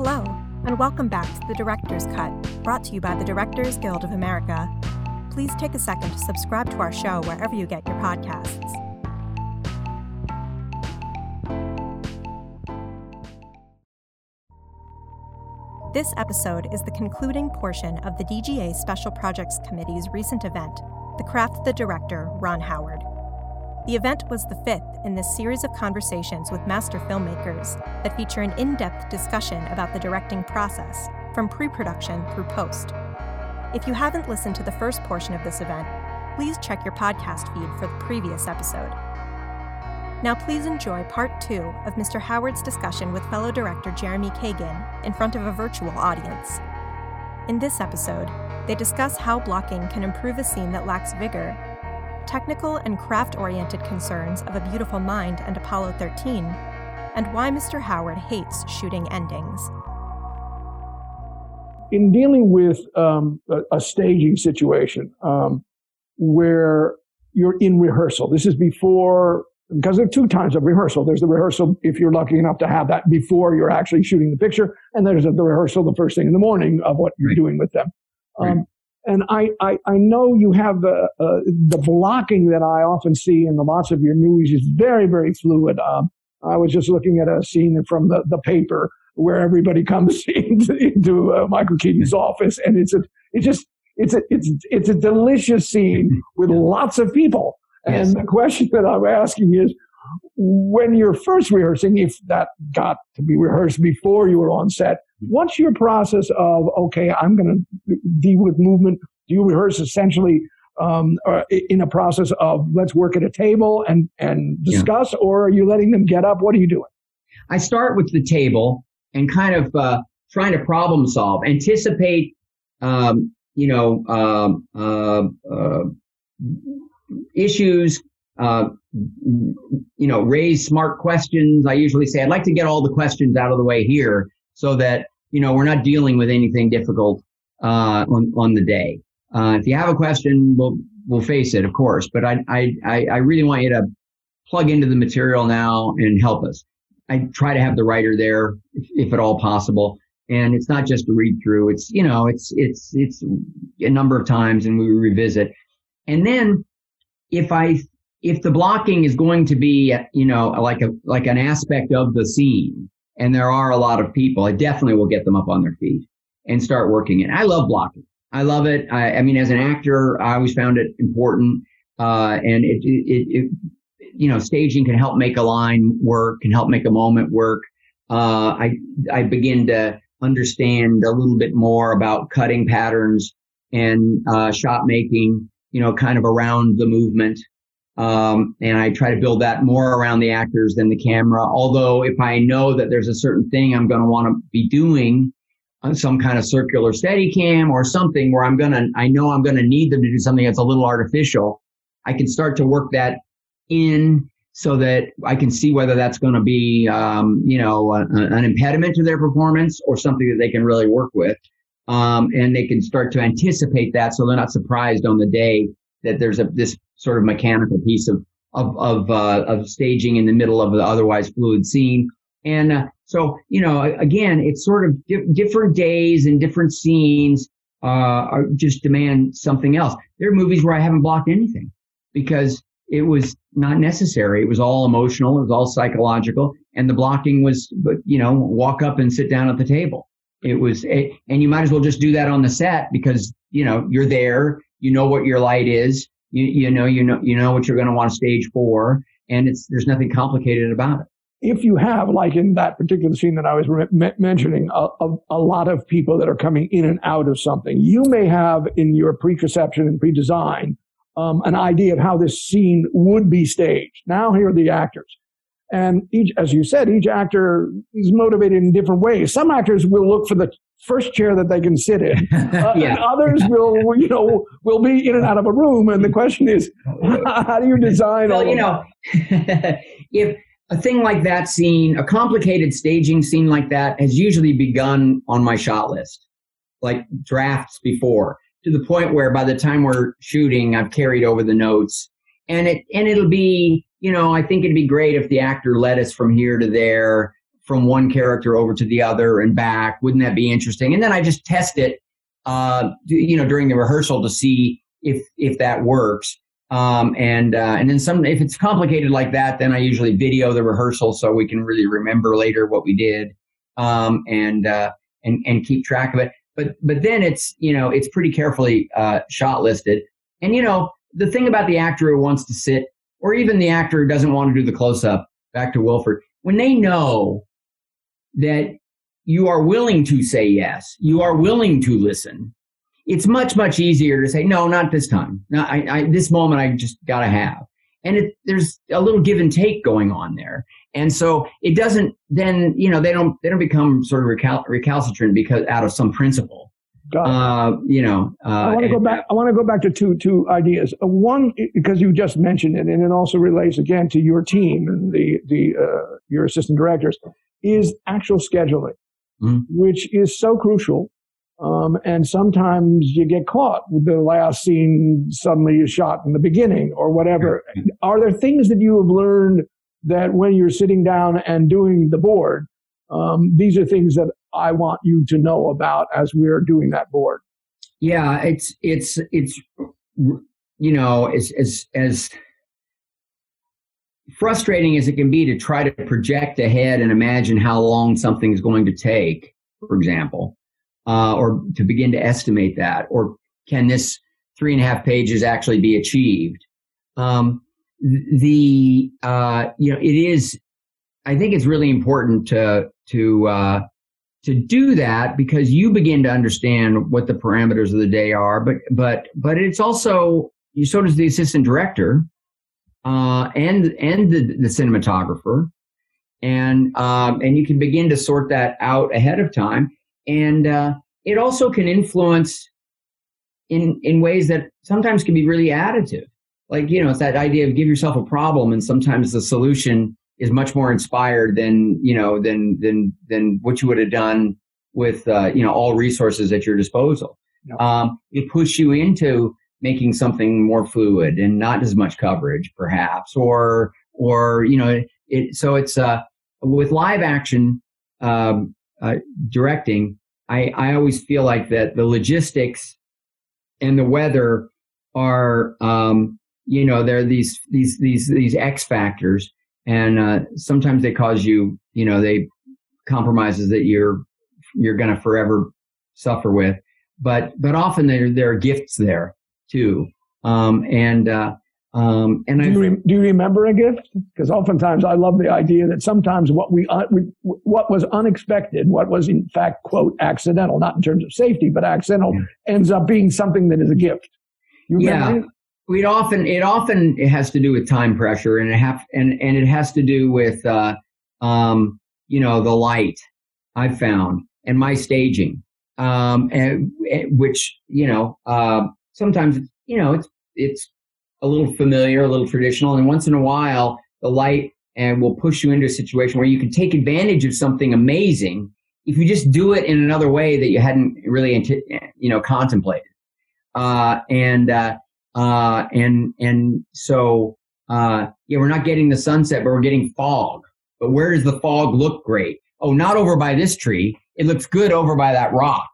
Hello, and welcome back to the Director's Cut, brought to you by the Directors Guild of America. Please take a second to subscribe to our show wherever you get your podcasts. This episode is the concluding portion of the DGA Special Projects Committee's recent event, the Craft the Director, Ron Howard. The event was the fifth in this series of conversations with master filmmakers that feature an in depth discussion about the directing process, from pre production through post. If you haven't listened to the first portion of this event, please check your podcast feed for the previous episode. Now, please enjoy part two of Mr. Howard's discussion with fellow director Jeremy Kagan in front of a virtual audience. In this episode, they discuss how blocking can improve a scene that lacks vigor technical and craft oriented concerns of A Beautiful Mind and Apollo 13, and why Mr. Howard hates shooting endings. In dealing with um, a, a, staging situation um, where you're in rehearsal, this is before, because there are two times of rehearsal. There's the rehearsal, if you're lucky enough to have that before you're actually shooting the picture, and there's the rehearsal the first thing in the morning of what you're doing with them. Um, right. And I, I, I know you have uh, uh, the blocking that I often see in the lots of your movies is very, very fluid. Um, I was just looking at a scene from the, the paper where everybody comes into, into uh, Michael Keaton's office, and it's a, it's just, it's a, it's, it's a delicious scene with lots of people. And the question that I'm asking is, when you're first rehearsing, if that got to be rehearsed before you were on set, what's your process of, okay, I'm going to deal with movement? Do you rehearse essentially um, in a process of let's work at a table and, and discuss, yeah. or are you letting them get up? What are you doing? I start with the table and kind of uh, trying to problem solve, anticipate, um, you know, um, uh, uh, issues, uh, you know, raise smart questions. I usually say I'd like to get all the questions out of the way here so that, you know, we're not dealing with anything difficult, uh, on, on the day. Uh, if you have a question, we'll, we'll face it, of course, but I, I, I really want you to plug into the material now and help us. I try to have the writer there if, if at all possible. And it's not just a read through. It's, you know, it's, it's, it's a number of times and we revisit. And then if I if the blocking is going to be, you know, like a like an aspect of the scene, and there are a lot of people, I definitely will get them up on their feet and start working it. I love blocking. I love it. I, I mean, as an actor, I always found it important, uh, and it, it, it, you know, staging can help make a line work, can help make a moment work. Uh, I I begin to understand a little bit more about cutting patterns and uh, shot making, you know, kind of around the movement. Um, and I try to build that more around the actors than the camera. Although if I know that there's a certain thing I'm going to want to be doing, on some kind of circular steady cam or something where I'm going to, I know I'm going to need them to do something that's a little artificial. I can start to work that in so that I can see whether that's going to be, um, you know, a, an impediment to their performance or something that they can really work with. Um, and they can start to anticipate that so they're not surprised on the day that there's a this sort of mechanical piece of of of, uh, of staging in the middle of the otherwise fluid scene. And uh, so, you know, again, it's sort of di- different days and different scenes uh, just demand something else. There are movies where I haven't blocked anything because it was not necessary. It was all emotional. It was all psychological. And the blocking was, you know, walk up and sit down at the table. It was, a, and you might as well just do that on the set because, you know, you're there. You know what your light is. You, you know, you know, you know what you're going to want to stage for, and it's there's nothing complicated about it. If you have, like in that particular scene that I was re- mentioning, a, a, a, lot of people that are coming in and out of something, you may have in your preconception and pre-design um, an idea of how this scene would be staged. Now here are the actors. And each, as you said, each actor is motivated in different ways. Some actors will look for the first chair that they can sit in. Uh, yeah. And others will, you know, will be in and out of a room. And the question is, how do you design well, you know, if a thing like that scene, a complicated staging scene like that has usually begun on my shot list, like drafts before, to the point where by the time we're shooting, I've carried over the notes. And it and it'll be, you know, I think it'd be great if the actor led us from here to there from one character over to the other and back. Wouldn't that be interesting? And then I just test it, uh, you know, during the rehearsal to see if if that works. Um, and uh, and then some if it's complicated like that, then I usually video the rehearsal so we can really remember later what we did um, and uh, and and keep track of it. But but then it's you know it's pretty carefully uh, shot listed. And you know the thing about the actor who wants to sit, or even the actor who doesn't want to do the close up. Back to Wilford, when they know that you are willing to say yes, you are willing to listen. It's much much easier to say no, not this time. No, I, I this moment I just got to have. And it, there's a little give and take going on there, and so it doesn't. Then you know they don't they don't become sort of recal- recalcitrant because out of some principle. Uh, you know, uh, I want to go back. I want to go back to two two ideas. Uh, one, because you just mentioned it, and it also relates again to your team and the the uh, your assistant directors, is actual scheduling, mm-hmm. which is so crucial. Um, and sometimes you get caught with the last scene suddenly is shot in the beginning or whatever. Are there things that you have learned that when you're sitting down and doing the board, um, these are things that I want you to know about as we're doing that board? Yeah, it's it's it's you know as as as frustrating as it can be to try to project ahead and imagine how long something is going to take. For example, uh, or to begin to estimate that, or can this three and a half pages actually be achieved? Um, the uh, you know it is. I think it's really important to to uh, to do that because you begin to understand what the parameters of the day are. But but but it's also you so does the assistant director uh, and and the, the cinematographer, and um, and you can begin to sort that out ahead of time and uh, it also can influence in in ways that sometimes can be really additive. Like you know, it's that idea of give yourself a problem, and sometimes the solution is much more inspired than you know than than than what you would have done with uh, you know all resources at your disposal. Um, it pushes you into making something more fluid and not as much coverage, perhaps, or or you know, it. So it's uh, with live action um, uh, directing, I, I always feel like that the logistics and the weather are, um, you know, they're these, these, these, these X factors. And, uh, sometimes they cause you, you know, they compromises that you're, you're going to forever suffer with. But, but often there, there are gifts there too. Um, and, uh, um, and do you, re- do you, remember a gift? Because oftentimes I love the idea that sometimes what we, uh, we, what was unexpected, what was in fact quote accidental, not in terms of safety, but accidental, yeah. ends up being something that is a gift. You yeah, it often it often it has to do with time pressure, and it have and and it has to do with uh, um, you know the light I've found and my staging, um, and, and which you know uh, sometimes you know it's it's a little familiar, a little traditional, and once in a while, the light and will push you into a situation where you can take advantage of something amazing if you just do it in another way that you hadn't really, you know, contemplated. Uh, and uh, uh, and and so uh, yeah, we're not getting the sunset, but we're getting fog. But where does the fog look great? Oh, not over by this tree. It looks good over by that rock.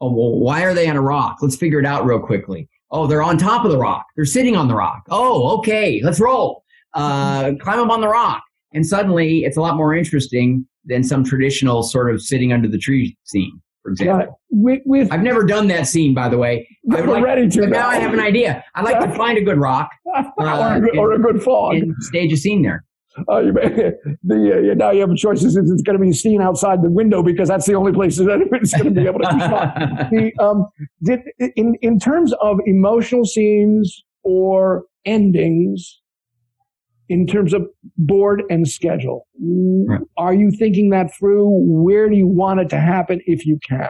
Oh, well, why are they on a rock? Let's figure it out real quickly. Oh, they're on top of the rock. They're sitting on the rock. Oh, okay, let's roll. Uh, climb up on the rock. And suddenly it's a lot more interesting than some traditional sort of sitting under the tree scene, for example. With, with, I've never done that scene, by the way. We're like, ready to. Now I have an idea. I'd like to find a good rock. Uh, or, a good, or, a good, fog. And stage a scene there. Uh, you, the, uh, now you have a choice. It's, it's going to be seen outside the window because that's the only place that it's going to be able to be shot. the, um, did, in, in terms of emotional scenes or endings, in terms of board and schedule, right. are you thinking that through? Where do you want it to happen if you can?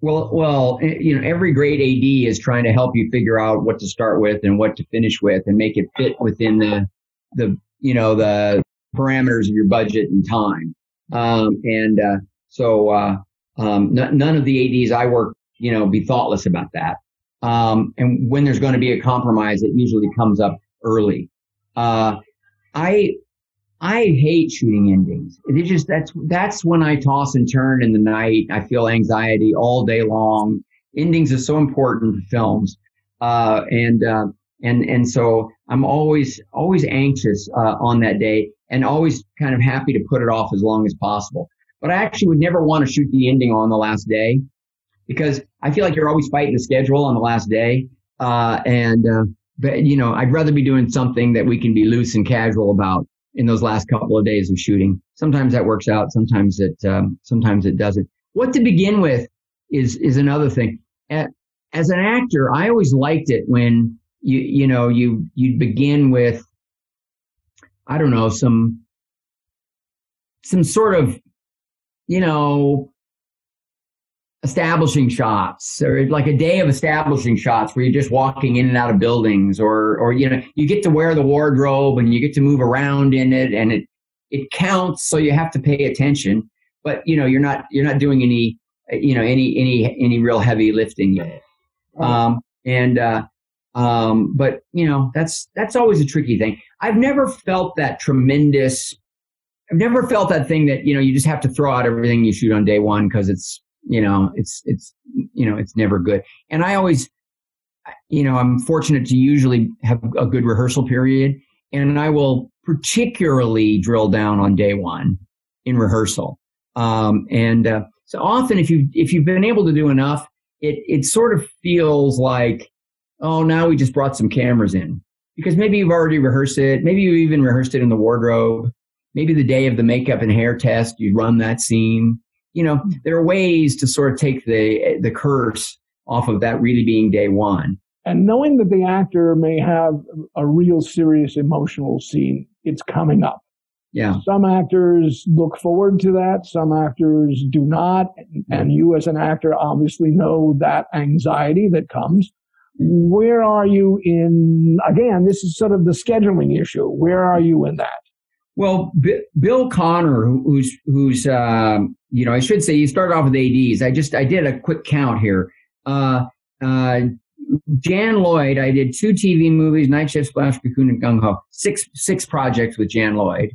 Well, well, eh, you know, every great AD is trying to help you figure out what to start with and what to finish with, and make it fit within the the you know, the parameters of your budget and time. Um, and, uh, so, uh, um, n- none of the ADs I work, you know, be thoughtless about that. Um, and when there's going to be a compromise, it usually comes up early. Uh, I, I hate shooting endings. It just that's that's when I toss and turn in the night. I feel anxiety all day long. Endings are so important to films, uh, and uh, and and so I'm always always anxious uh, on that day, and always kind of happy to put it off as long as possible. But I actually would never want to shoot the ending on the last day because I feel like you're always fighting the schedule on the last day, uh, and uh, but you know I'd rather be doing something that we can be loose and casual about in those last couple of days of shooting. Sometimes that works out. Sometimes it, um, sometimes it doesn't. What to begin with is, is another thing. As an actor, I always liked it when you, you know, you, you'd begin with, I don't know, some, some sort of, you know, establishing shots or like a day of establishing shots where you're just walking in and out of buildings or or you know you get to wear the wardrobe and you get to move around in it and it it counts so you have to pay attention. But you know you're not you're not doing any you know any any any real heavy lifting yet. Um and uh um but you know that's that's always a tricky thing. I've never felt that tremendous I've never felt that thing that you know you just have to throw out everything you shoot on day one because it's you know it's it's you know it's never good. And i always you know i'm fortunate to usually have a good rehearsal period and i will particularly drill down on day one in rehearsal. Um, and uh, so often if you if you've been able to do enough it it sort of feels like oh now we just brought some cameras in because maybe you've already rehearsed it maybe you even rehearsed it in the wardrobe maybe the day of the makeup and hair test you run that scene you know, there are ways to sort of take the the curse off of that really being day one. And knowing that the actor may have a real serious emotional scene, it's coming up. Yeah. Some actors look forward to that. Some actors do not. And you as an actor obviously know that anxiety that comes. Where are you in, again, this is sort of the scheduling issue. Where are you in that? Well, B- Bill Connor, who's who's um, you know, I should say you started off with ADs. I just I did a quick count here. Uh, uh, Jan Lloyd, I did two TV movies, Night Shift, Splash, Cocoon, and Gung Ho. Six six projects with Jan Lloyd.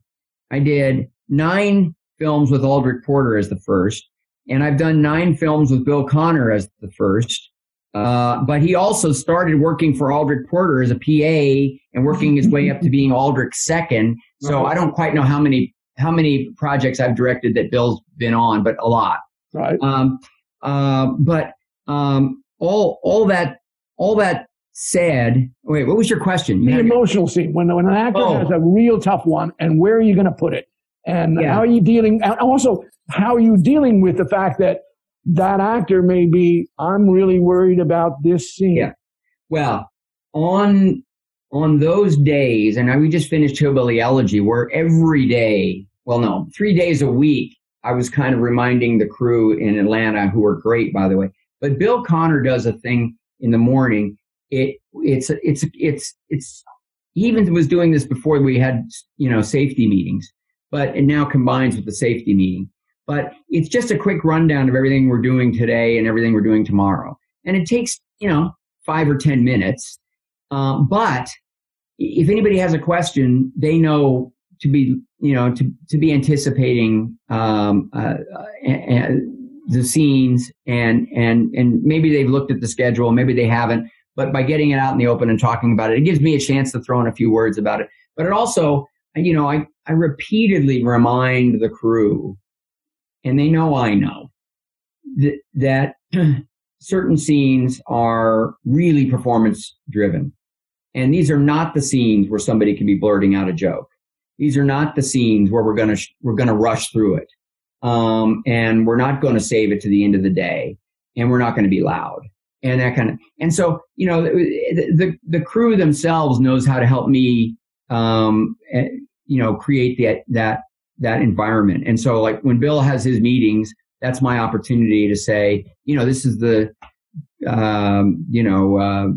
I did nine films with Aldric Porter as the first, and I've done nine films with Bill Connor as the first. Uh, but he also started working for Aldric Porter as a PA and working his way up to being Aldric's second. So I don't quite know how many how many projects I've directed that Bill's been on, but a lot. Right. Um, uh, but um, all all that all that said, wait, what was your question? You the emotional scene when when an actor oh. has a real tough one, and where are you going to put it? And yeah. how are you dealing? And also, how are you dealing with the fact that that actor may be, I'm really worried about this scene. Yeah. Well, on on those days, and I, we just finished Hillbilly Elegy, where every day, well, no, three days a week, I was kind of reminding the crew in Atlanta, who are great, by the way. But Bill Connor does a thing in the morning. It it's it's it's it's he even was doing this before we had you know safety meetings, but it now combines with the safety meeting. But it's just a quick rundown of everything we're doing today and everything we're doing tomorrow. And it takes, you know, five or 10 minutes. Um, but if anybody has a question, they know to be, you know, to, to be anticipating um, uh, uh, the scenes and, and, and maybe they've looked at the schedule, maybe they haven't. But by getting it out in the open and talking about it, it gives me a chance to throw in a few words about it. But it also, you know, I, I repeatedly remind the crew and they know I know that, that certain scenes are really performance driven. And these are not the scenes where somebody can be blurting out a joke. These are not the scenes where we're going to, we're to rush through it. Um, and we're not to save it to the end of the day and we're not to be loud and that kind of, and so, you know, the, the, the crew themselves knows how to help me, um, eh, you know, create that, that that environment. And so like when Bill has his meetings, that's my opportunity to say, you know, this is the, um, you know, uh,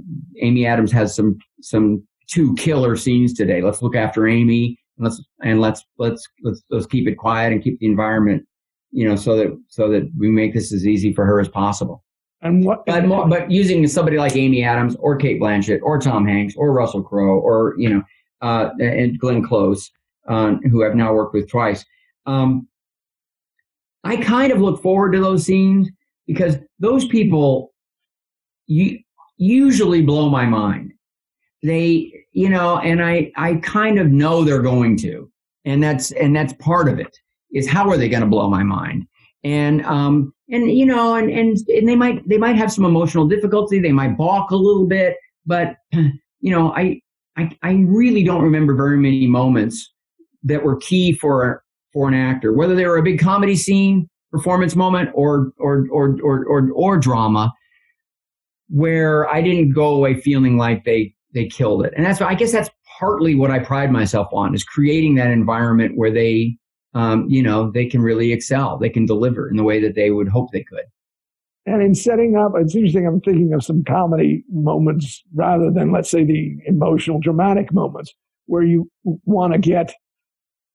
Amy Adams has some, some two killer scenes today. Let's look after Amy and let's, and let's, let's, let's, let's keep it quiet and keep the environment, you know, so that, so that we make this as easy for her as possible. And what, but, more, but using somebody like Amy Adams or Cate Blanchett or Tom Hanks or Russell Crowe or, you know, uh, and Glenn Close, uh, who I've now worked with twice. Um, I kind of look forward to those scenes because those people you, usually blow my mind. They, you know, and I, I kind of know they're going to, and that's, and that's part of it is how are they going to blow my mind? And, um, and, you know, and, and, and they might, they might have some emotional difficulty. They might balk a little bit, but, you know, I, I, I really don't remember very many moments that were key for for an actor, whether they were a big comedy scene, performance moment, or or or or or, or drama, where I didn't go away feeling like they they killed it. And that's I guess that's partly what I pride myself on is creating that environment where they um, you know they can really excel, they can deliver in the way that they would hope they could. And in setting up, it's interesting. I'm thinking of some comedy moments rather than, let's say, the emotional, dramatic moments where you want to get,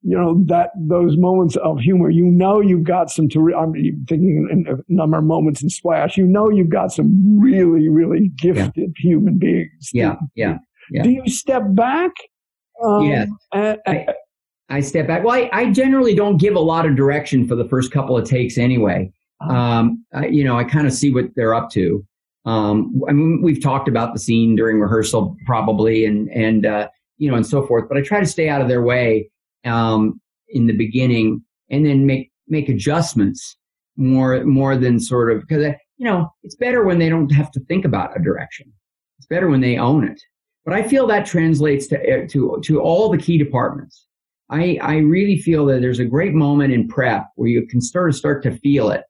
you know, that those moments of humor. You know, you've got some. To, I'm thinking in a number of moments in Splash. You know, you've got some really, really gifted yeah. human beings. Yeah, yeah, yeah. Do you step back? Um, yes. I, I step back. Well, I, I generally don't give a lot of direction for the first couple of takes anyway. Uh-huh. Um, I, you know, I kind of see what they're up to. Um, I mean, we've talked about the scene during rehearsal probably, and and uh, you know, and so forth. But I try to stay out of their way um, in the beginning, and then make make adjustments more more than sort of because you know it's better when they don't have to think about a direction. It's better when they own it. But I feel that translates to eh, to to all the key departments. I I really feel that there's a great moment in prep where you can sort of start to feel it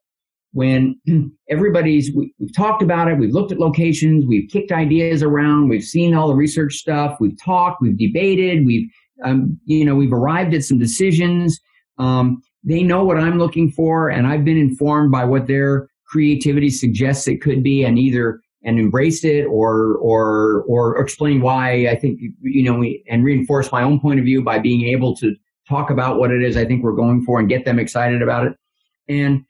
when everybody's we, have talked about it we've looked at locations we've kicked ideas around we've seen all the research stuff we've talked we've debated we've um, you know we've arrived at some decisions. Um, they know what i'm looking for and i've been informed by what their creativity suggests it could be and either and embraced it or or or explain why. I think you know we and reinforce my own point of view by being able to talk about what it is i think we're going for and get them excited about it. And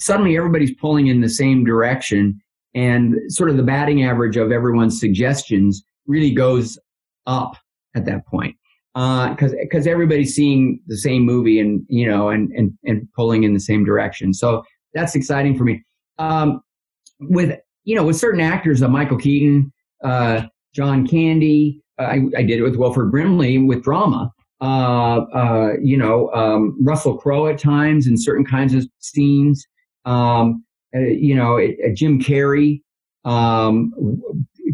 suddenly everybody's pulling in the same direction and sort of the batting average of everyone's suggestions really goes up at that point because uh, because everybody's seeing the same movie and you know and and and pulling in the same direction. So that's exciting for me. Um, with you know with certain actors uh, michael keaton uh, john candy uh, I, I did it with wilford brimley with drama. Uh, uh, you know, um, Russell Crowe at times in certain kinds of scenes. Um, you know, Jim Carrey, um,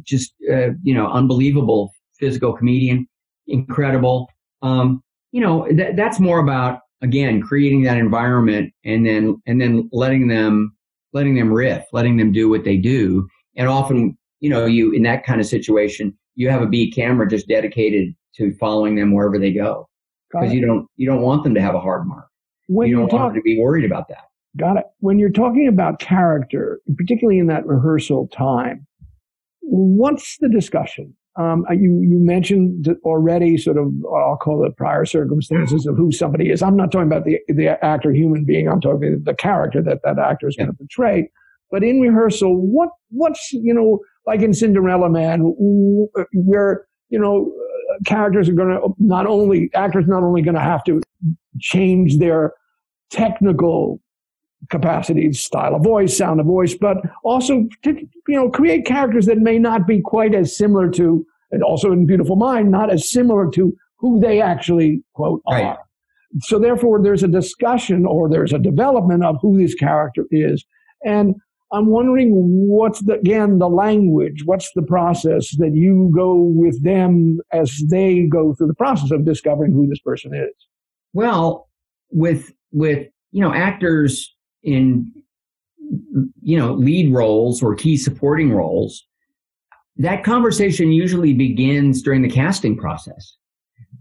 just you know, unbelievable physical comedian, incredible. Um, you know, th- that's more about again creating that environment and then and then letting them letting them riff, letting them do what they do. And often, you know, you in that kind of situation, you have a B camera just dedicated to following them wherever they go because you don't you don't want them to have a hard mark. When you don't talk, want them to be worried about that. Got it. When you're talking about character, particularly in that rehearsal time, what's the discussion? Um, uh, you you mentioned already sort of I'll call it prior circumstances of who somebody is. I'm not talking about the the actor human being. I'm talking the character that that actor is yeah. going to portray. But in rehearsal, what what's you know like in Cinderella Man, where you know characters are going to not only actors not only going to have to change their technical capacities, style of voice, sound of voice, but also to, you know create characters that may not be quite as similar to, and also in Beautiful Mind, not as similar to who they actually quote right. are. So therefore, there's a discussion or there's a development of who this character is, and I'm wondering what's the, again, the language, what's the process that you go with them as they go through the process of discovering who this person is? Well, with, with, you know, actors in, you know, lead roles or key supporting roles, that conversation usually begins during the casting process.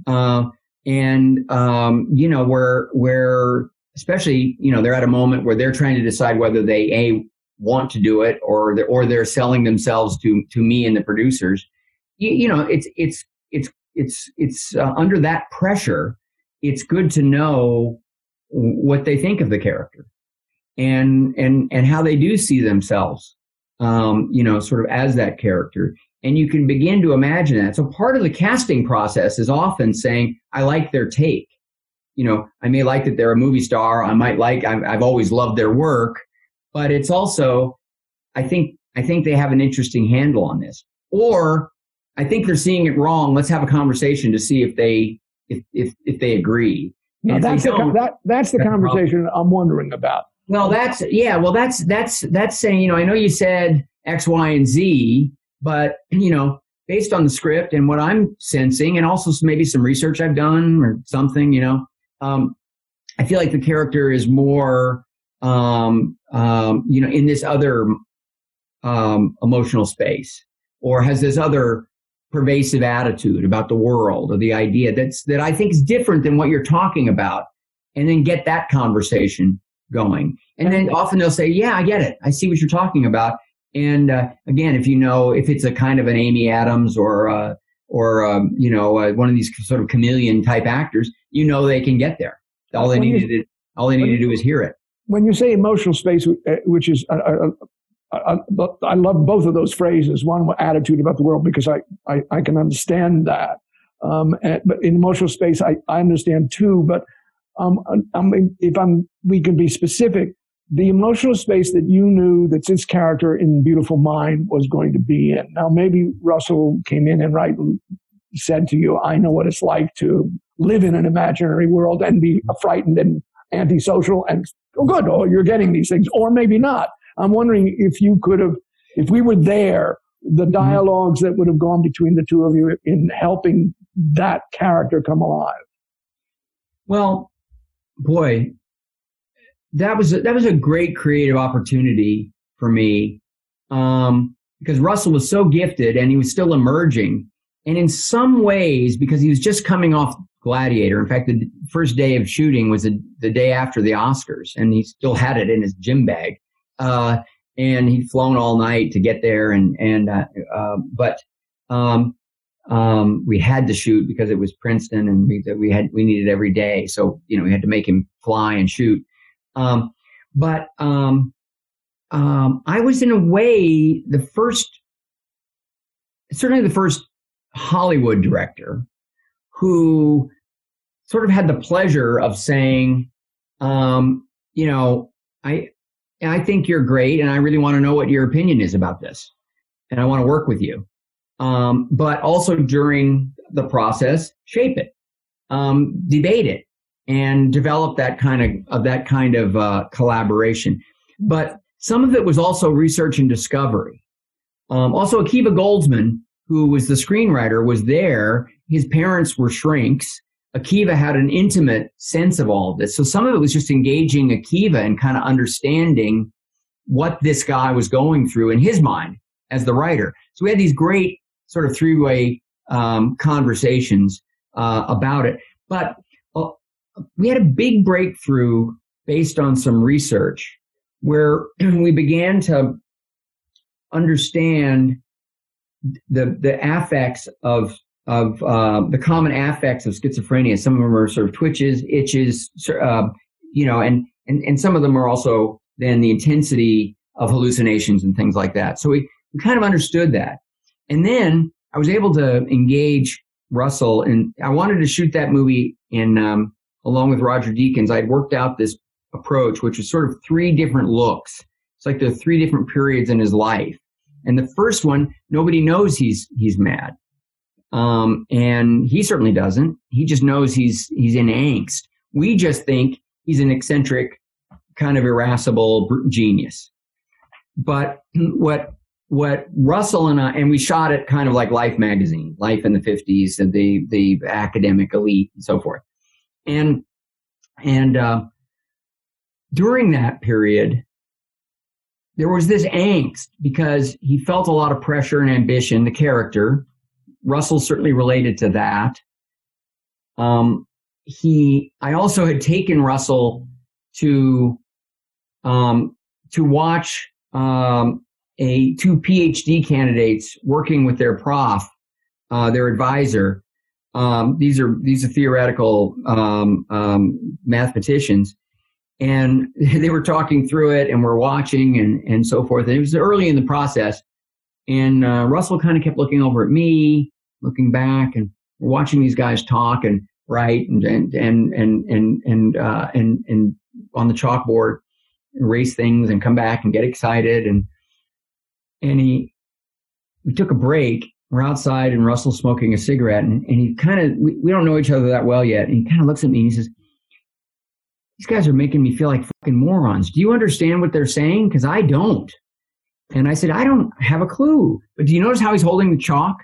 Uh, and, um, you know, where, where, especially, you know, they're at a moment where they're trying to decide whether they, A, want to do it or they're, or they're selling themselves to to me and the producers you, you know it's it's it's it's it's uh, under that pressure it's good to know what they think of the character and and and how they do see themselves um, you know sort of as that character And you can begin to imagine that. So part of the casting process is often saying, I like their take. You know, I may like that they're a movie star. I might like, I've, I've always loved their work, but it's also, I think, I think they have an interesting handle on this. Or I think they're seeing it wrong. Let's have a conversation to see if they, if, if, if they agree. No, that's the, that, that's the conversation I'm wondering about. Well, that's yeah. Well, that's that's that's saying you know I know you said X, Y, and Z, but you know based on the script and what I'm sensing, and also maybe some research I've done or something, you know, um, I feel like the character is more um, um, you know in this other um, emotional space or has this other pervasive attitude about the world or the idea that's that I think is different than what you're talking about, and then get that conversation going. And then often they'll say, "Yeah, I get it. I see what you're talking about." And uh, again, if you know if it's a kind of an Amy Adams or uh, or um, you know uh, one of these sort of chameleon type actors, you know they can get there. All they need to all they need to do is hear it. When you say emotional space, uh, which is uh, uh, I, I, love both of those phrases. One, attitude about the world, because I, I, I can understand that. Um, and, but in emotional space, I, I understand too. But um, I mean, if I'm, we can be specific. The emotional space that you knew that this character in Beautiful Mind was going to be in. Now, maybe Russell came in and right said to you, "I know what it's like to live in an imaginary world and be frightened and antisocial." And oh, good, oh, you're getting these things, or maybe not. I'm wondering if you could have, if we were there, the mm-hmm. dialogues that would have gone between the two of you in helping that character come alive. Well, boy, that was a, that was a great creative opportunity for me um, because Russell was so gifted and he was still emerging. And in some ways, because he was just coming off Gladiator. In fact, the first day of shooting was the, the day after the Oscars, and he still had it in his gym bag. Uh, and he'd flown all night to get there. And, and, uh, uh, but, um, um, we had to shoot because it was Princeton and we, we had, we needed every day. So, you know, we had to make him fly and shoot. Um, but, um, um, I was in a way the first, certainly the first Hollywood director who sort of had the pleasure of saying, um, you know, I, I think you're great, and I really want to know what your opinion is about this, and I want to work with you. Um, but also during the process, shape it, um, debate it, and develop that kind of, of that kind of uh, collaboration. But some of it was also research and discovery. Um, also, Akiva Goldsman, who was the screenwriter, was there. His parents were shrinks. Akiva had an intimate sense of all of this. So some of it was just engaging Akiva and kind of understanding what this guy was going through in his mind as the writer. So we had these great sort of three way um, conversations uh, about it. But uh, we had a big breakthrough based on some research where we began to understand the the affects of of uh, the common affects of schizophrenia. Some of them are sort of twitches, itches, uh, you know, and, and, and some of them are also then the intensity of hallucinations and things like that. So we, we kind of understood that. And then I was able to engage Russell and I wanted to shoot that movie in, um, along with Roger Deakins. I'd worked out this approach, which was sort of three different looks. It's like the three different periods in his life. And the first one, nobody knows he's, he's mad. Um, and he certainly doesn't. He just knows he's he's in angst. We just think he's an eccentric, kind of irascible genius. But what what Russell and I and we shot it kind of like Life magazine, Life in the fifties, and the the academic elite and so forth. And and uh, during that period, there was this angst because he felt a lot of pressure and ambition. The character Russell certainly related to that. Um, he, I also had taken Russell to, um, to watch, um, a two PhD candidates working with their prof, uh, their advisor. Um, these are these are theoretical um, um, mathematicians, and they were talking through it, and we're watching, and and so forth. And it was early in the process, and uh, Russell kind of kept looking over at me, looking back, and watching these guys talk and write and and and and and and uh, and, and on the chalkboard erase things and come back and get excited and and he we took a break. We're outside and Russell's smoking a cigarette and, and he kind of we, we don't know each other that well yet. And he kind of looks at me and he says these guys are making me feel like fucking morons. Do you understand what they're saying? Because I don't. And I said I don't have a clue. But do you notice how he's holding the chalk?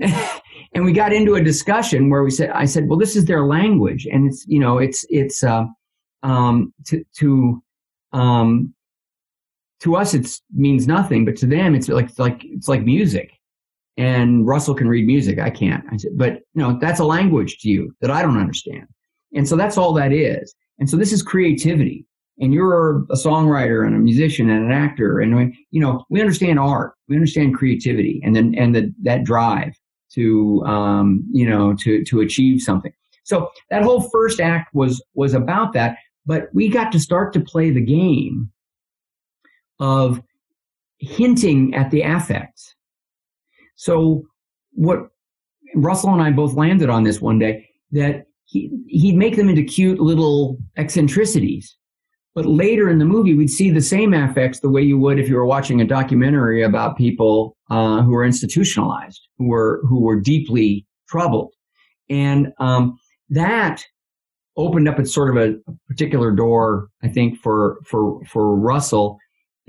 And we got into a discussion where we said I said well this is their language and it's you know it's it's uh um to to um to us it means nothing but to them it's like it's like it's like music and Russell can read music. I can't. I said, but you know, that's a language to you that I don't understand. And so that's all that is. And so this is creativity. And you're a songwriter and a musician and an actor. And you know, we understand art. We understand creativity and then, and the, that drive to, um, you know, to, to achieve something. So that whole first act was, was about that. But we got to start to play the game of hinting at the affects so what Russell and I both landed on this one day that he, he'd make them into cute little eccentricities. But later in the movie, we'd see the same affects the way you would if you were watching a documentary about people uh, who were institutionalized, who were who were deeply troubled, and um, that opened up its sort of a, a, particular door, I think, for for for Russell.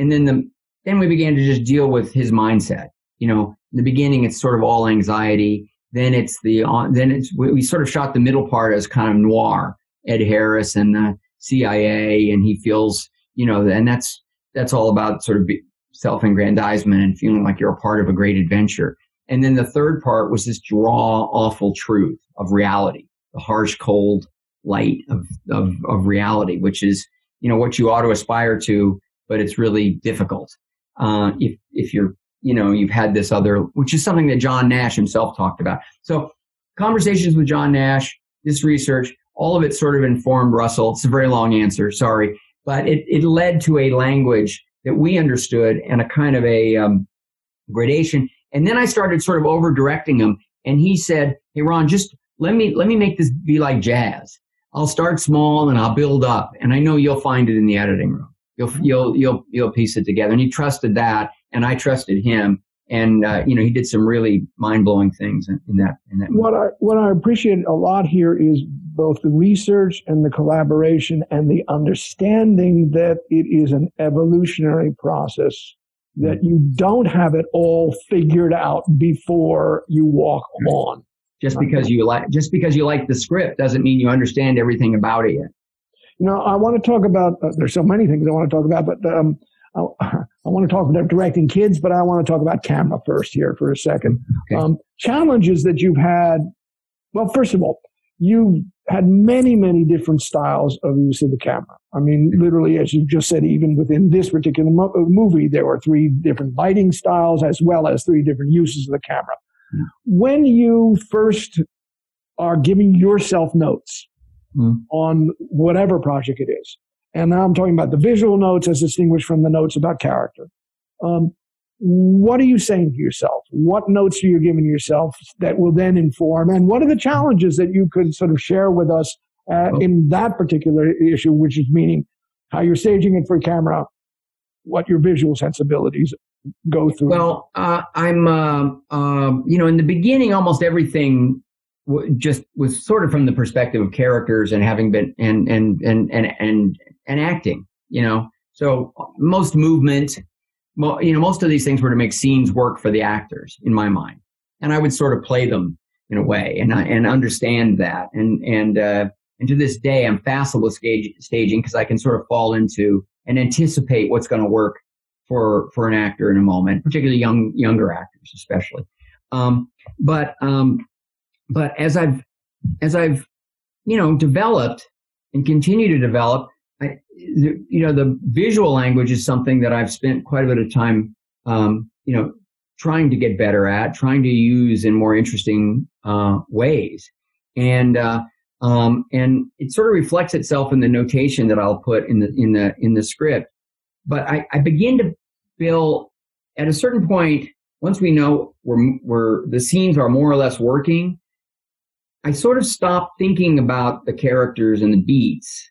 And then the then we began to just deal with his mindset. You know, in the beginning, it's sort of all anxiety. Then it's the uh, then it's we sort of shot the middle part as kind of noir. Ed Harris and the CIA, and he feels you know, and that's that's all about sort of self-aggrandizement and feeling like you're a part of a great adventure. And then the third part was this raw, awful truth of reality, the harsh, cold light of, of, of reality, which is, you know, what you ought to aspire to, but it's really difficult. Uh, if, if you're you know, you've had this other, which is something that John Nash himself talked about. So conversations with John Nash, this research, all of it sort of informed Russell. It's a very long answer, sorry, but it, it led to a language that we understood and a kind of a um, gradation. And then I started sort of over directing him, and he said, "Hey, Ron, just let me let me make this be like jazz. I'll start small and I'll build up, and I know you'll find it in the editing room. You'll you'll you'll you'll piece it together." And he trusted that, and I trusted him. And uh, you know, he did some really mind blowing things in, in, that. In that. What I what I appreciate a lot here is both the research and the collaboration and the understanding that it is an evolutionary process that you don't have it all figured out before you walk on. Just because you like, just because you like the script doesn't mean you understand everything about it yet. You know, I want to talk about. Uh, there's so many things I want to talk about, but um, I, I, want to talk about directing kids, but I want to talk about camera first here for a second. Okay. Um, challenges that you've had. Well, first of all, you've had many, many different styles of use of the camera. I mean, literally, as you just said, even within this particular mo- uh, movie, there were three different lighting styles as well as three different uses of the camera. When you first are giving yourself notes mm. on whatever project it is, and now I'm talking about the visual notes as distinguished from the notes about character. Um, what are you saying to yourself? What notes are you giving yourself that will then inform? And what are the challenges that you could sort of share with us uh, in that particular issue, which is meaning how you're staging it for camera, what your visual sensibilities go through? Well, uh, I'm, uh, um, you know, in the beginning, almost everything just was sort of from the perspective of characters and having been and and and and and, and acting you know? So most movement you know most of these things were to make scenes work for the actors in my mind. And i would sort of play them in a way and and understand that. And and uh and to this day i'm facile with stage, staging because i can sort of fall into and anticipate what's going to work for for an actor in a moment particularly young younger actors especially. Um but um but as I've as I've you know developed and continue to develop, I, you know the visual language is something that I've spent quite a bit of time um, you know trying to get better at, trying to use in more interesting uh, ways, and uh, um, and it sort of reflects itself in the notation that I'll put in the in the in the script. But I, I begin to feel at a certain point once we know we're, we're the scenes are more or less working, I sort of stop thinking about the characters and the beats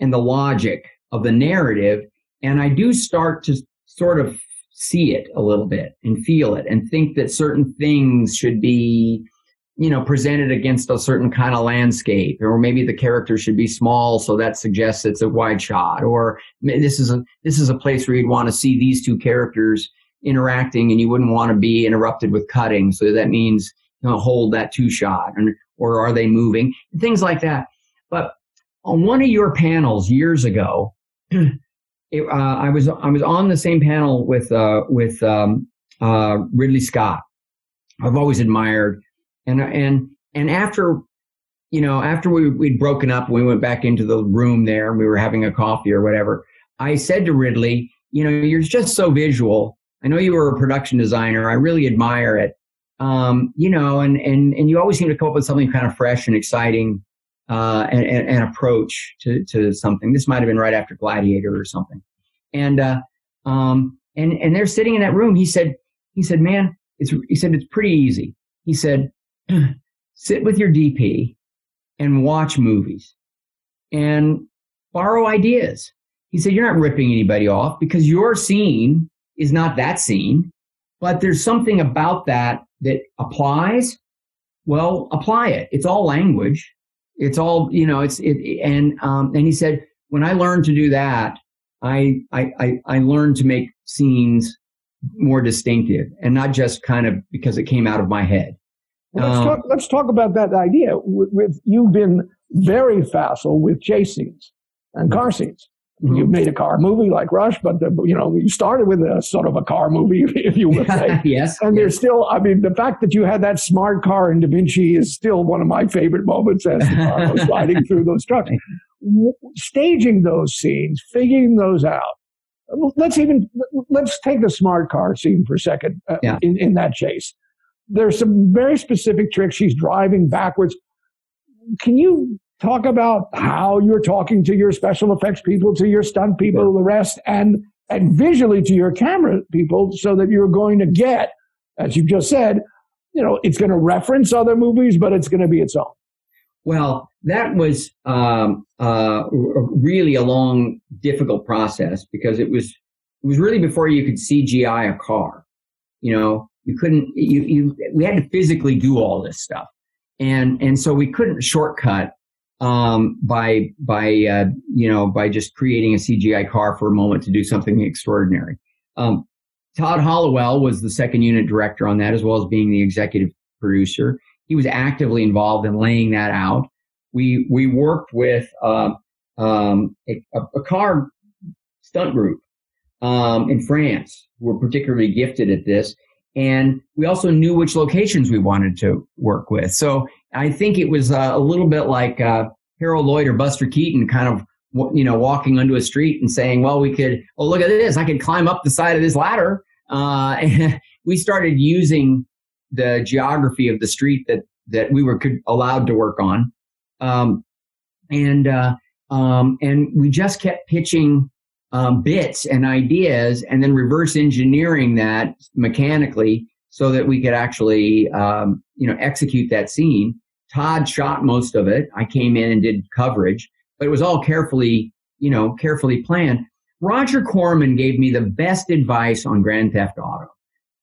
and the logic of the narrative. And I do start to sort of see it a little bit and feel it and think that certain things should be, you know, presented against a certain kind of landscape, or maybe the character should be small, so that suggests it's a wide shot, or this is a this is a place where you'd want to see these two characters interacting, and you wouldn't want to be interrupted with cutting, so that means hold that two shot, and or are they moving, things like that. But on one of your panels years ago, it, uh, I was I was on the same panel with uh, with um, uh, Ridley Scott. I've always admired, and and and after you know after we we'd broken up, we went back into the room there, and we were having a coffee or whatever. I said to Ridley, you know, you're just so visual. I know you were a production designer. I really admire it. Um, you know, and and and you always seem to come up with something kind of fresh and exciting uh, and, and, and, approach to, to something. This might have been right after Gladiator or something. And, uh, um, and, and they're sitting in that room. He said, he said, man, it's, he said, it's pretty easy. He said, sit with your DP and watch movies and borrow ideas. He said, you're not ripping anybody off because your scene is not that scene, but there's something about that that applies. Well, apply it. It's all language it's all you know it's it and um and he said when i learned to do that i i i, I learned to make scenes more distinctive and not just kind of because it came out of my head well, let's, um, talk, let's talk about that idea with, with you've been very facile with chase scenes and car scenes Mm-hmm. You've made a car movie like Rush, but the, you know you started with a sort of a car movie, if you would say. yes. And there's still, I mean, the fact that you had that smart car in Da Vinci is still one of my favorite moments as the car was riding through those trucks. Staging those scenes, figuring those out. Let's even let's take the smart car scene for a second uh, yeah. in, in that chase. There's some very specific tricks. She's driving backwards. Can you talk about how you're talking to your special effects people, to your stunt people, yeah. the rest, and and visually to your camera people, so that you're going to get, as you just said, you know, it's going to reference other movies, but it's going to be its own. Well, that was um, uh, really a long, difficult process because it was it was really before you could CGI a car. You know, you couldn't. You, you we had to physically do all this stuff, and and so we couldn't shortcut um, by by uh, you know by just creating a CGI car for a moment to do something extraordinary. Um, Todd Hallowell was the second unit director on that, as well as being the executive producer. He was actively involved in laying that out. We we worked with uh, um, a, a, car stunt group um, in France who were particularly gifted at this, and we also knew which locations we wanted to work with. So I think it was uh, a little bit like uh, Harold Lloyd or Buster Keaton kind of you know walking onto a street and saying, "Well, we could. Oh, look at this! I could climb up the side of this ladder." Uh, and we started using the geography of the street that that we were could, allowed to work on, um, and uh, um, and we just kept pitching um, bits and ideas, and then reverse engineering that mechanically so that we could actually um, you know execute that scene. Todd shot most of it. I came in and did coverage, but it was all carefully, you know, carefully planned. Roger Corman gave me the best advice on Grand Theft Auto.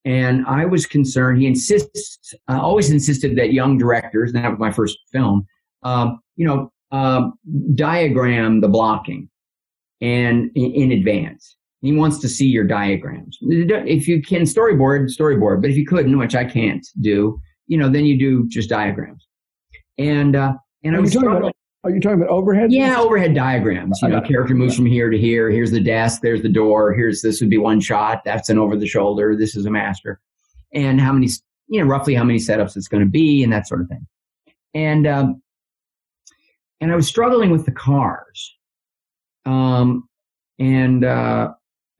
And I was concerned. He insists, uh, always insisted that young directors, and that was my first film, um, you know, um, diagram the blocking and in, in advance. He wants to see your diagrams. If you can storyboard, storyboard. But if you couldn't, which I can't do, you know, then you do just diagrams. And uh, and are I was struggling. About, are you talking about overhead? Yeah, overhead diagrams. You know, character moves from here to here. Here's the desk. There's the door. Here's this would be one shot. That's an over the shoulder. This is a master. And how many, you know, roughly how many setups it's going to be, and that sort of thing. And um, and I was struggling with the cars. Um, and uh,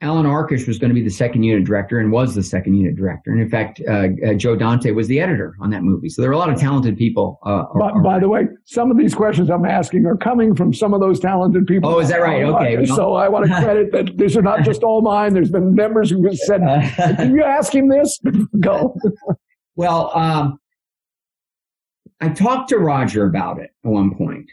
Alan Arkush was going to be the second unit director and was the second unit director. And in fact, uh, uh, Joe Dante was the editor on that movie. So there are a lot of talented people. Uh, by, by, the way, some of these questions I'm asking are coming from some of those talented people. Oh, is that right? Okay. So I want to credit that these are not just all mine. There's been members who have said, "Can you ask him this?" Go. well, um, I talked to Roger about it at one point. point,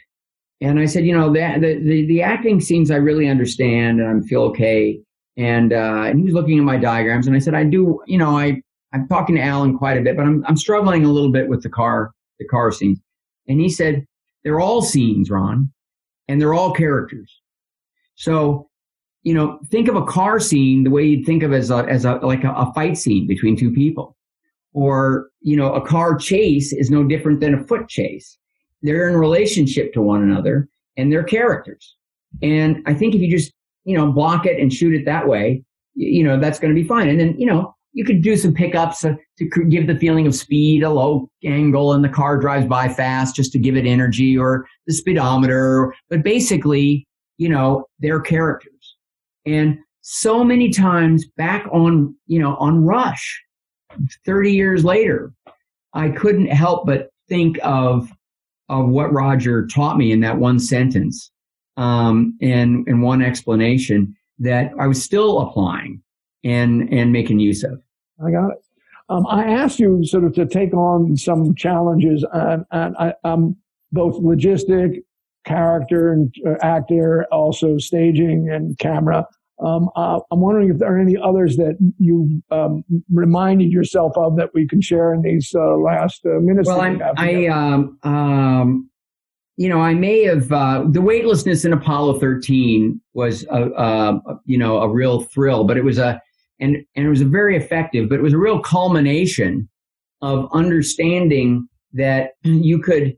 and I said, you know, the, the, the acting scenes I really understand and I feel okay and uh, and he was looking at my diagrams, and I said, I do, you know, I I'm talking to Alan quite a bit, but I'm I'm struggling a little bit with the car the car scenes. And he said, they're all scenes, Ron, and they're all characters. So, you know, think of a car scene the way you'd think of as a as a like a, a fight scene between two people, or you know, a car chase is no different than a foot chase. They're in relationship to one another, and they're characters. And I think if you just you know, block it and shoot it that way, you know, that's going to be fine. And then, you know, you could do some pickups to, give the feeling of speed, a low angle, and the car drives by fast just to give it energy or the speedometer. But basically, you know, they're characters. And so many times back on, you know, on Rush, 30 years later, I couldn't help but think of, of what Roger taught me in that one sentence um, and and one explanation that I was still applying and and making use of. I got it. Um, I asked you sort of to take on some challenges, and, and I, am both logistic, character, and uh, actor, also staging and camera. Um, uh, I'm wondering if there are any others that you um, reminded yourself of that we can share in these uh, last uh, minutes. Well, I, um, um you know, I may have uh, the weightlessness in Apollo 13 was a, a, you know a real thrill, but it was a and and it was a very effective, but it was a real culmination of understanding that you could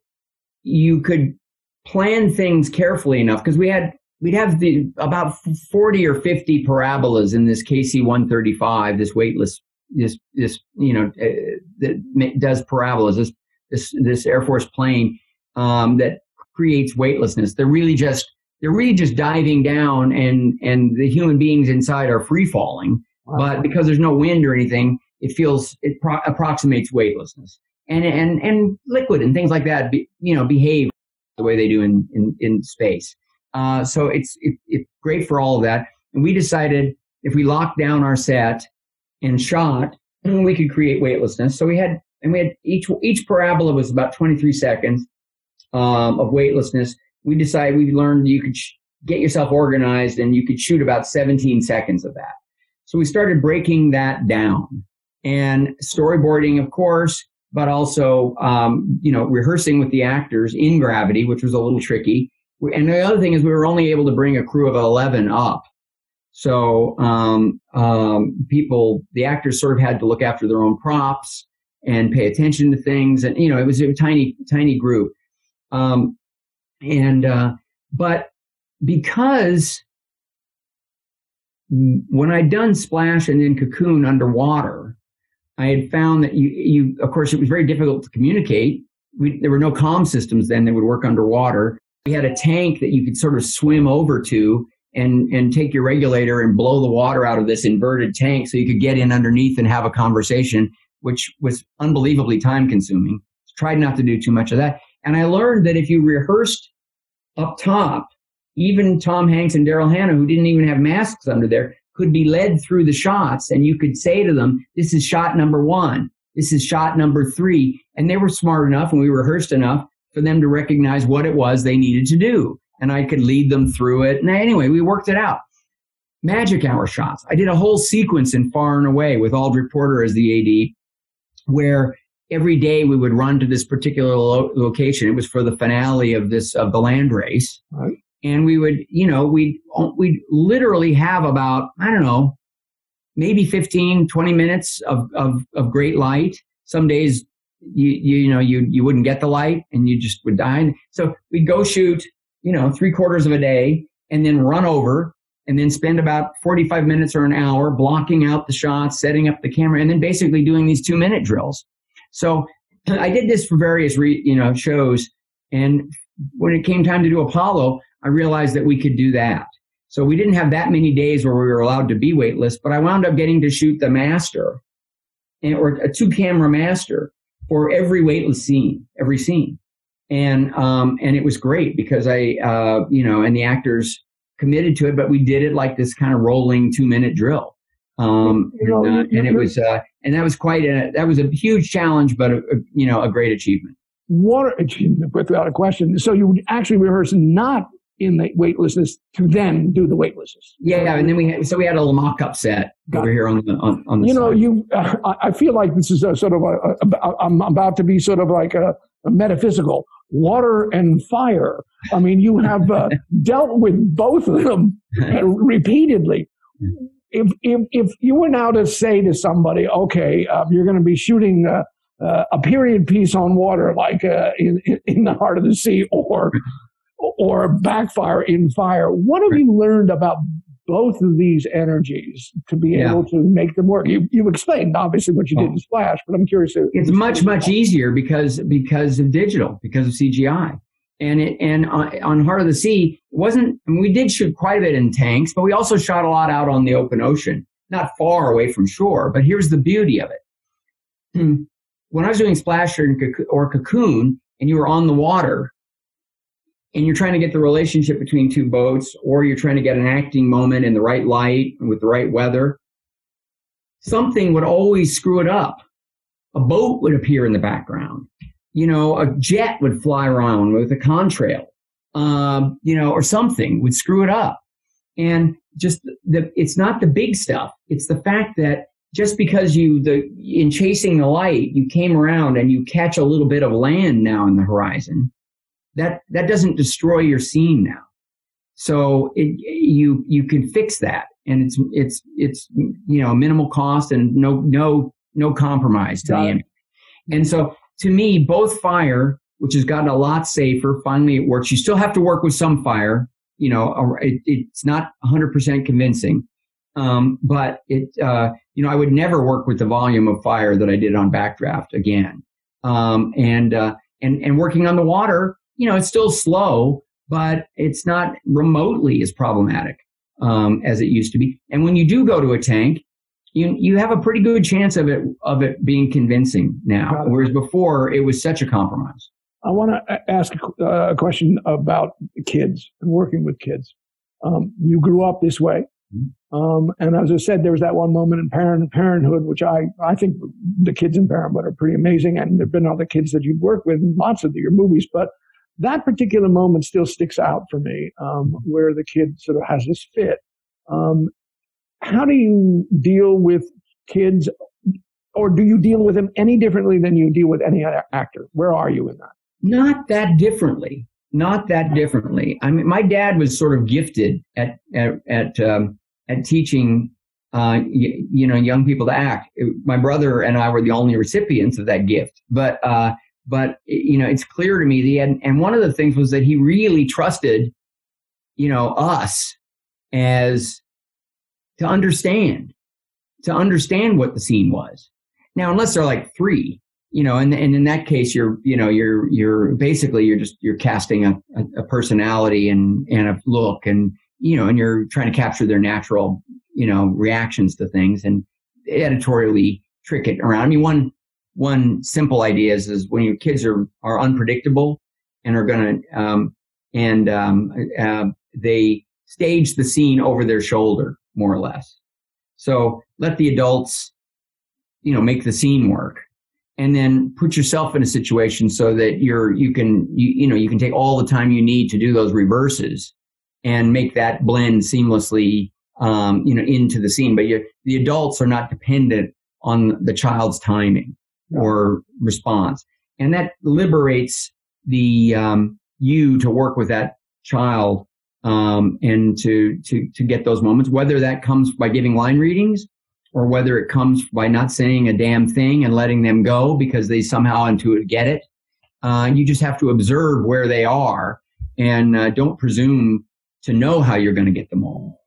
you could plan things carefully enough because we had we'd have the about 40 or 50 parabolas in this KC-135, this weightless this this you know uh, that does parabolas this this this Air Force plane um, that creates weightlessness. They're really just they're really just diving down, and and the human beings inside are free falling. Wow. But because there's no wind or anything, it feels it pro- approximates weightlessness. And and and liquid and things like that, be, you know, behave the way they do in in, in space. Uh, so it's it, it's great for all of that. And we decided if we locked down our set and shot, we could create weightlessness. So we had and we had each each parabola was about 23 seconds um, of weightlessness, we decided we learned you could sh- get yourself organized and you could shoot about 17 seconds of that. So we started breaking that down and storyboarding, of course, but also, um, you know, rehearsing with the actors in gravity, which was a little tricky. And the other thing is we were only able to bring a crew of 11 up. So, um, um, people, the actors sort of had to look after their own props and pay attention to things. And, you know, it was a tiny, tiny group. Um, and uh, but because when I'd done Splash and then Cocoon underwater, I had found that you, you of course, it was very difficult to communicate. We, there were no comm systems then that would work underwater. We had a tank that you could sort of swim over to and, and take your regulator and blow the water out of this inverted tank so you could get in underneath and have a conversation, which was unbelievably time consuming. Tried not to do too much of that. And I learned that if you rehearsed up top, even Tom Hanks and Daryl Hannah, who didn't even have masks under there, could be led through the shots. And you could say to them, this is shot number one. This is shot number three. And they were smart enough and we rehearsed enough for them to recognize what it was they needed to do. And I could lead them through it. And anyway, we worked it out. Magic hour shots. I did a whole sequence in Far and Away with Aldric Porter as the AD, where every day we would run to this particular lo- location. It was for the finale of this of the land race, right. and we would, you know, we we literally have about I don't know, maybe 15, 20 minutes of of, of great light. Some days you, you you know you you wouldn't get the light and you just would die. So we'd go shoot, you know, three quarters of a day and then run over and then spend about 45 minutes or an hour blocking out the shots, setting up the camera, and then basically doing these two minute drills. So I did this for various re, you know shows, and when it came time to do Apollo, I realized that we could do that. So we didn't have that many days where we were allowed to be weightless, but I wound up getting to shoot the master and, or a two camera master for every weightless scene, every scene. And, um, and it was great because I, uh, you know, and the actors committed to it, but we did it like this kind of rolling two minute drill. Um, you know, and, uh, and, it was, uh, and that was quite a, that was a huge challenge, but a, a, you know, a great achievement. What achievement without a question. So you would actually rehearse not in the weightlessness to then do the weightlessness. Yeah, and then we had, so we had a little mock-up set Got over it. here on the on, on the. You side. know, you. Uh, I feel like this is a sort of a, a, a. I'm about to be sort of like a, a metaphysical water and fire. I mean, you have uh, dealt with both of them repeatedly. If, if, if you were now to say to somebody, okay, um, you're going to be shooting uh, uh, a period piece on water, like uh, in, in the heart of the sea, or or Backdraft in fire. What have you learned about both of these energies to be yeah. able to make them work? You, you explained obviously what you did in oh. Splash, but I'm curious. It's much much easier because because of digital, because of CGI. And it, and on, on Heart of the Sea, wasn't. we did shoot quite a bit in tanks, but we also shot a lot out on the open ocean, not far away from shore. But here's the beauty of it: when I was doing Splash or, or Cocoon, and you were on the water, and you're trying to get the relationship between two boats, or you're trying to get an acting moment in the right light with the right weather, something would always screw it up. A boat would appear in the background. You know, a jet would fly around with a contrail, um, you know, or something would screw it up. And just the, it's not the big stuff. It's the fact that just because you, the, in chasing the light, you came around and you catch a little bit of land now in the horizon that that doesn't destroy your scene now. So it, you you can fix that, and it's it's it's you know minimal cost and no no no compromise to Got the image. And so to me, both fire, which has gotten a lot safer, finally it works. You still have to work with some fire. You know, it, it's not 100% convincing, um, but it uh, you know I would never work with the volume of fire that I did on Backdraft again. Um, and uh, and and working on the water you know, it's still slow, but it's not remotely as problematic um, as it used to be. And when you do go to a tank, you you have a pretty good chance of it of it being convincing now, whereas before it was such a compromise. I want to ask a question about kids and working with kids. Um, you grew up this way. Mm-hmm. Um, and as I said, there was that one moment in parent, Parenthood, which I, I think the kids in Parenthood are pretty amazing. And there have been other kids that you've worked with in lots of your movies. But that particular moment still sticks out for me, um, where the kid sort of has this fit. Um, how do you deal with kids, or do you deal with them any differently than you deal with any other actor? Where are you in that? Not that differently. Not that differently. I mean, my dad was sort of gifted at at at, um, at teaching uh, you, you, know, young people to act. My brother and I were the only recipients of that gift. But uh, but you know it's clear to me the he had, and one of the things was that he really trusted you know us as to understand to understand what the scene was. Now unless they're like three you know and, and in that case you're you know you're you're basically you're just you're casting a, a, personality and and a look and you know and you're trying to capture their natural you know reactions to things and editorially trick it around. I mean one one simple idea is, is when your kids are, are unpredictable and are going to, um, and um, uh, they stage the scene over their shoulder, more or less. So let the adults, you know, make the scene work and then put yourself in a situation so that you're, you can, you, you know, you can take all the time you need to do those reverses and make that blend seamlessly, um, you know, into the scene. But you, the adults are not dependent on the child's timing or response. And that liberates the um, you to work with that child um, and to, to, to get those moments, whether that comes by giving line readings or whether it comes by not saying a damn thing and letting them go because they somehow intuit get it. Uh, you just have to observe where they are and uh, don't presume to know how you're going to get them all.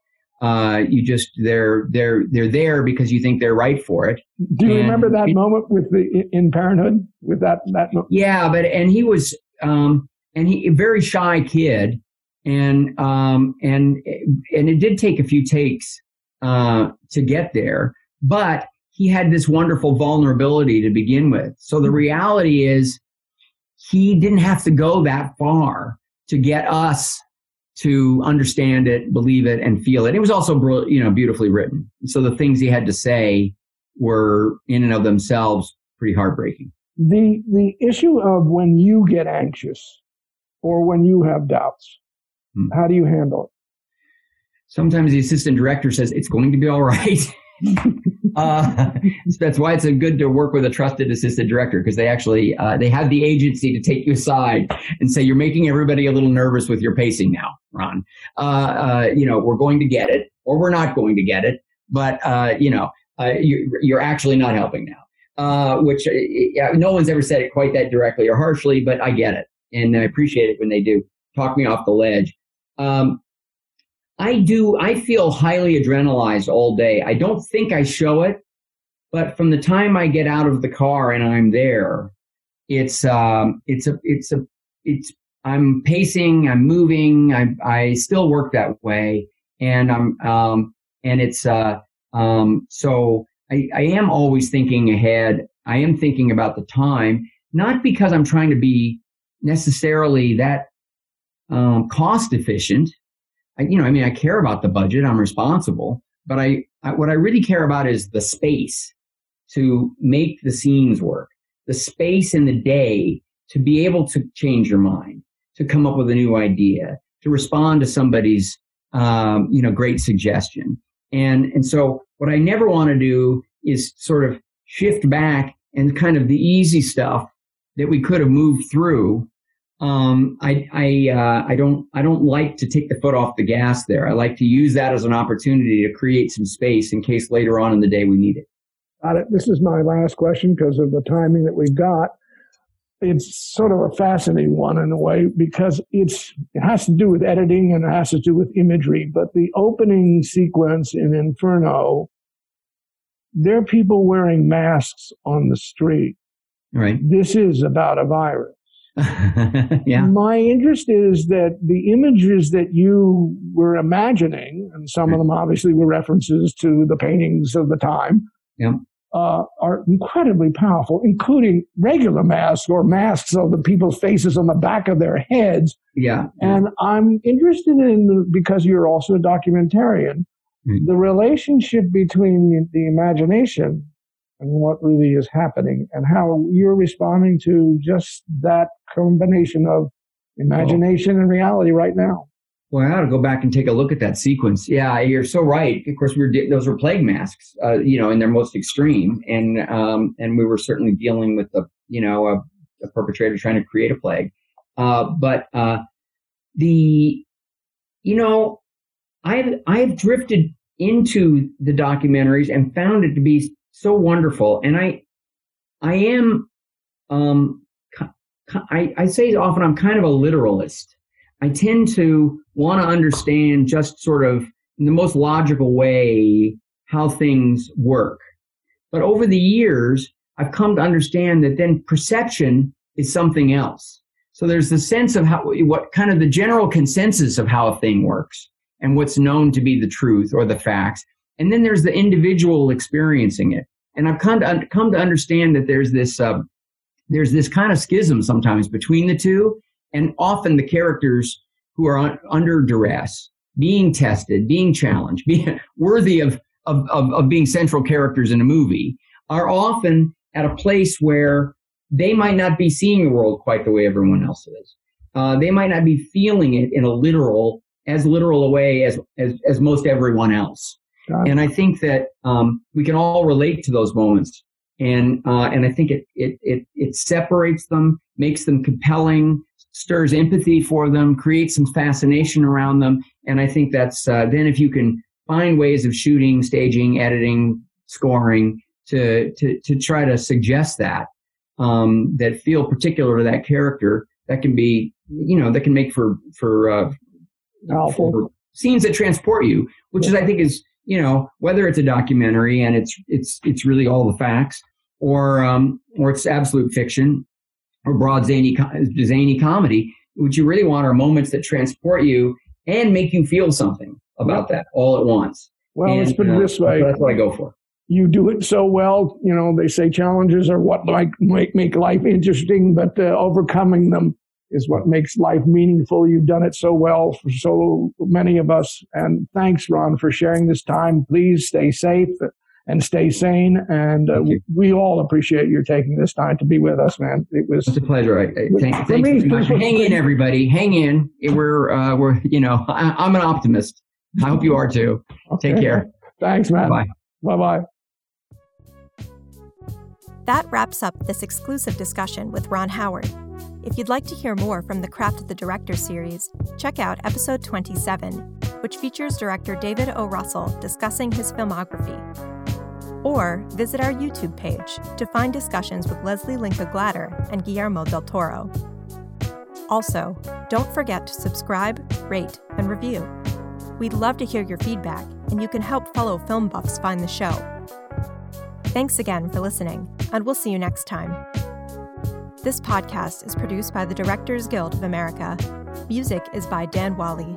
Uh, you just they're they're they're there because you think they're right for it. Do you and remember that it, moment with the in Parenthood with that that? Moment? Yeah, but and he was um and he a very shy kid, and um, and and it did take a few takes uh, to get there, but he had this wonderful vulnerability to begin with. So the reality is, he didn't have to go that far to get us to understand it, believe it, and feel it. It was also you know beautifully written. So the things he had to say were in and of themselves pretty heartbreaking. The the issue of when you get anxious or when you have doubts, hmm. how do you handle it? Sometimes the assistant director says it's going to be all right. uh, that's why it's good to work with a trusted assistant director because they actually uh, they have the agency to take you aside and say you're making everybody a little nervous with your pacing now, Ron. Uh, uh you know we're going to get it or we're not going to get it, but uh, you know uh, you, you're actually not helping now. Uh, which no one's ever said it quite that directly or harshly, but I get it. And I appreciate it when they do talk me off the ledge. Um, I do, I feel highly adrenalized all day. I don't think I show it, but from the time I get out of the car and I'm there, it's, um, it's a, it's a, it's, I'm pacing, I'm moving, I, I still work that way. And I'm, um, and it's, uh, um, so I, I am always thinking ahead. I am thinking about the time, not because I'm trying to be necessarily that um, cost efficient. I, you know, I mean, I care about the budget. I'm responsible, but I, I what I really care about is the space to make the scenes work, the space in the day to be able to change your mind, to come up with a new idea, to respond to somebody's, um, you know, great suggestion. And, and so what I never want to do is sort of shift back and kind of the easy stuff that we could have moved through. Um, I, I, uh, I don't, I don't like to take the foot off the gas there. I like to use that as an opportunity to create some space in case later on in the day we need it. Got it. This is my last question because of the timing that we've got it's sort of a fascinating one in a way because it's it has to do with editing and it has to do with imagery. But the opening sequence in Inferno, there are people wearing masks on the street. Right. This is about a virus. yeah. My interest is that the images that you were imagining, and some of them obviously were references to the paintings of the time. Yeah uh, are incredibly powerful, including regular masks or masks of the people's faces on the back of their heads. Yeah. And I'm interested in, because you're also a documentarian, mm-hmm. the relationship between the imagination and what really is happening and how you're responding to just that combination of imagination and reality right now. Well, I ought to go back and take a look at that sequence. Yeah, you're so right. Of course, we were those were plague masks, uh, you know, in their most extreme, and um, and we were certainly dealing with the, you know, a, a perpetrator trying to create a plague. Uh, but uh, the, you know, I've I've drifted into the documentaries and found it to be so wonderful, and I, I am, um, I, I say often I'm kind of a literalist. I tend to want to understand just sort of in the most logical way how things work. But over the years, I've come to understand that then perception is something else. So there's the sense of how, what kind of the general consensus of how a thing works and what's known to be the truth or the facts. And then there's the individual experiencing it. And I've come to, come to understand that there's this, uh, there's this kind of schism sometimes between the two. And often the characters who are un- under duress, being tested, being challenged, being worthy of, of, of, of being central characters in a movie, are often at a place where they might not be seeing the world quite the way everyone else is. Uh, they might not be feeling it in a literal, as literal a way as, as, as most everyone else. And I think that um, we can all relate to those moments. And, uh, and I think it, it, it, it separates them, makes them compelling, stirs empathy for them, creates some fascination around them. And I think that's uh, then if you can find ways of shooting, staging, editing, scoring to to to try to suggest that um, that feel particular to that character, that can be you know that can make for for, uh, for scenes that transport you, which is I think is you know whether it's a documentary and it's it's it's really all the facts or um, or it's absolute fiction or broad zany zany comedy, what you really want are moments that transport you and make you feel something about that all at once. Well, and, let's put it uh, this way. That's what I go for. You do it so well. You know, they say challenges are what like make, make life interesting, but uh, overcoming them is what makes life meaningful. You've done it so well for so many of us. And thanks, Ron, for sharing this time. Please stay safe and stay sane. And uh, we all appreciate your taking this time to be with us, man. It was it's a pleasure. I, I, thank, for thanks me, very much. Hang in, everybody. Hang in. We're uh, we're you know I, I'm an optimist. I hope you are too. Take care. Thanks, man. Bye. Bye bye. That wraps up this exclusive discussion with Ron Howard. If you'd like to hear more from the Craft of the Director series, check out episode 27, which features director David O. Russell discussing his filmography. Or visit our YouTube page to find discussions with Leslie Linka Glatter and Guillermo del Toro. Also, don't forget to subscribe, rate, and review. We'd love to hear your feedback, and you can help fellow film buffs find the show. Thanks again for listening, and we'll see you next time. This podcast is produced by the Directors Guild of America. Music is by Dan Wally.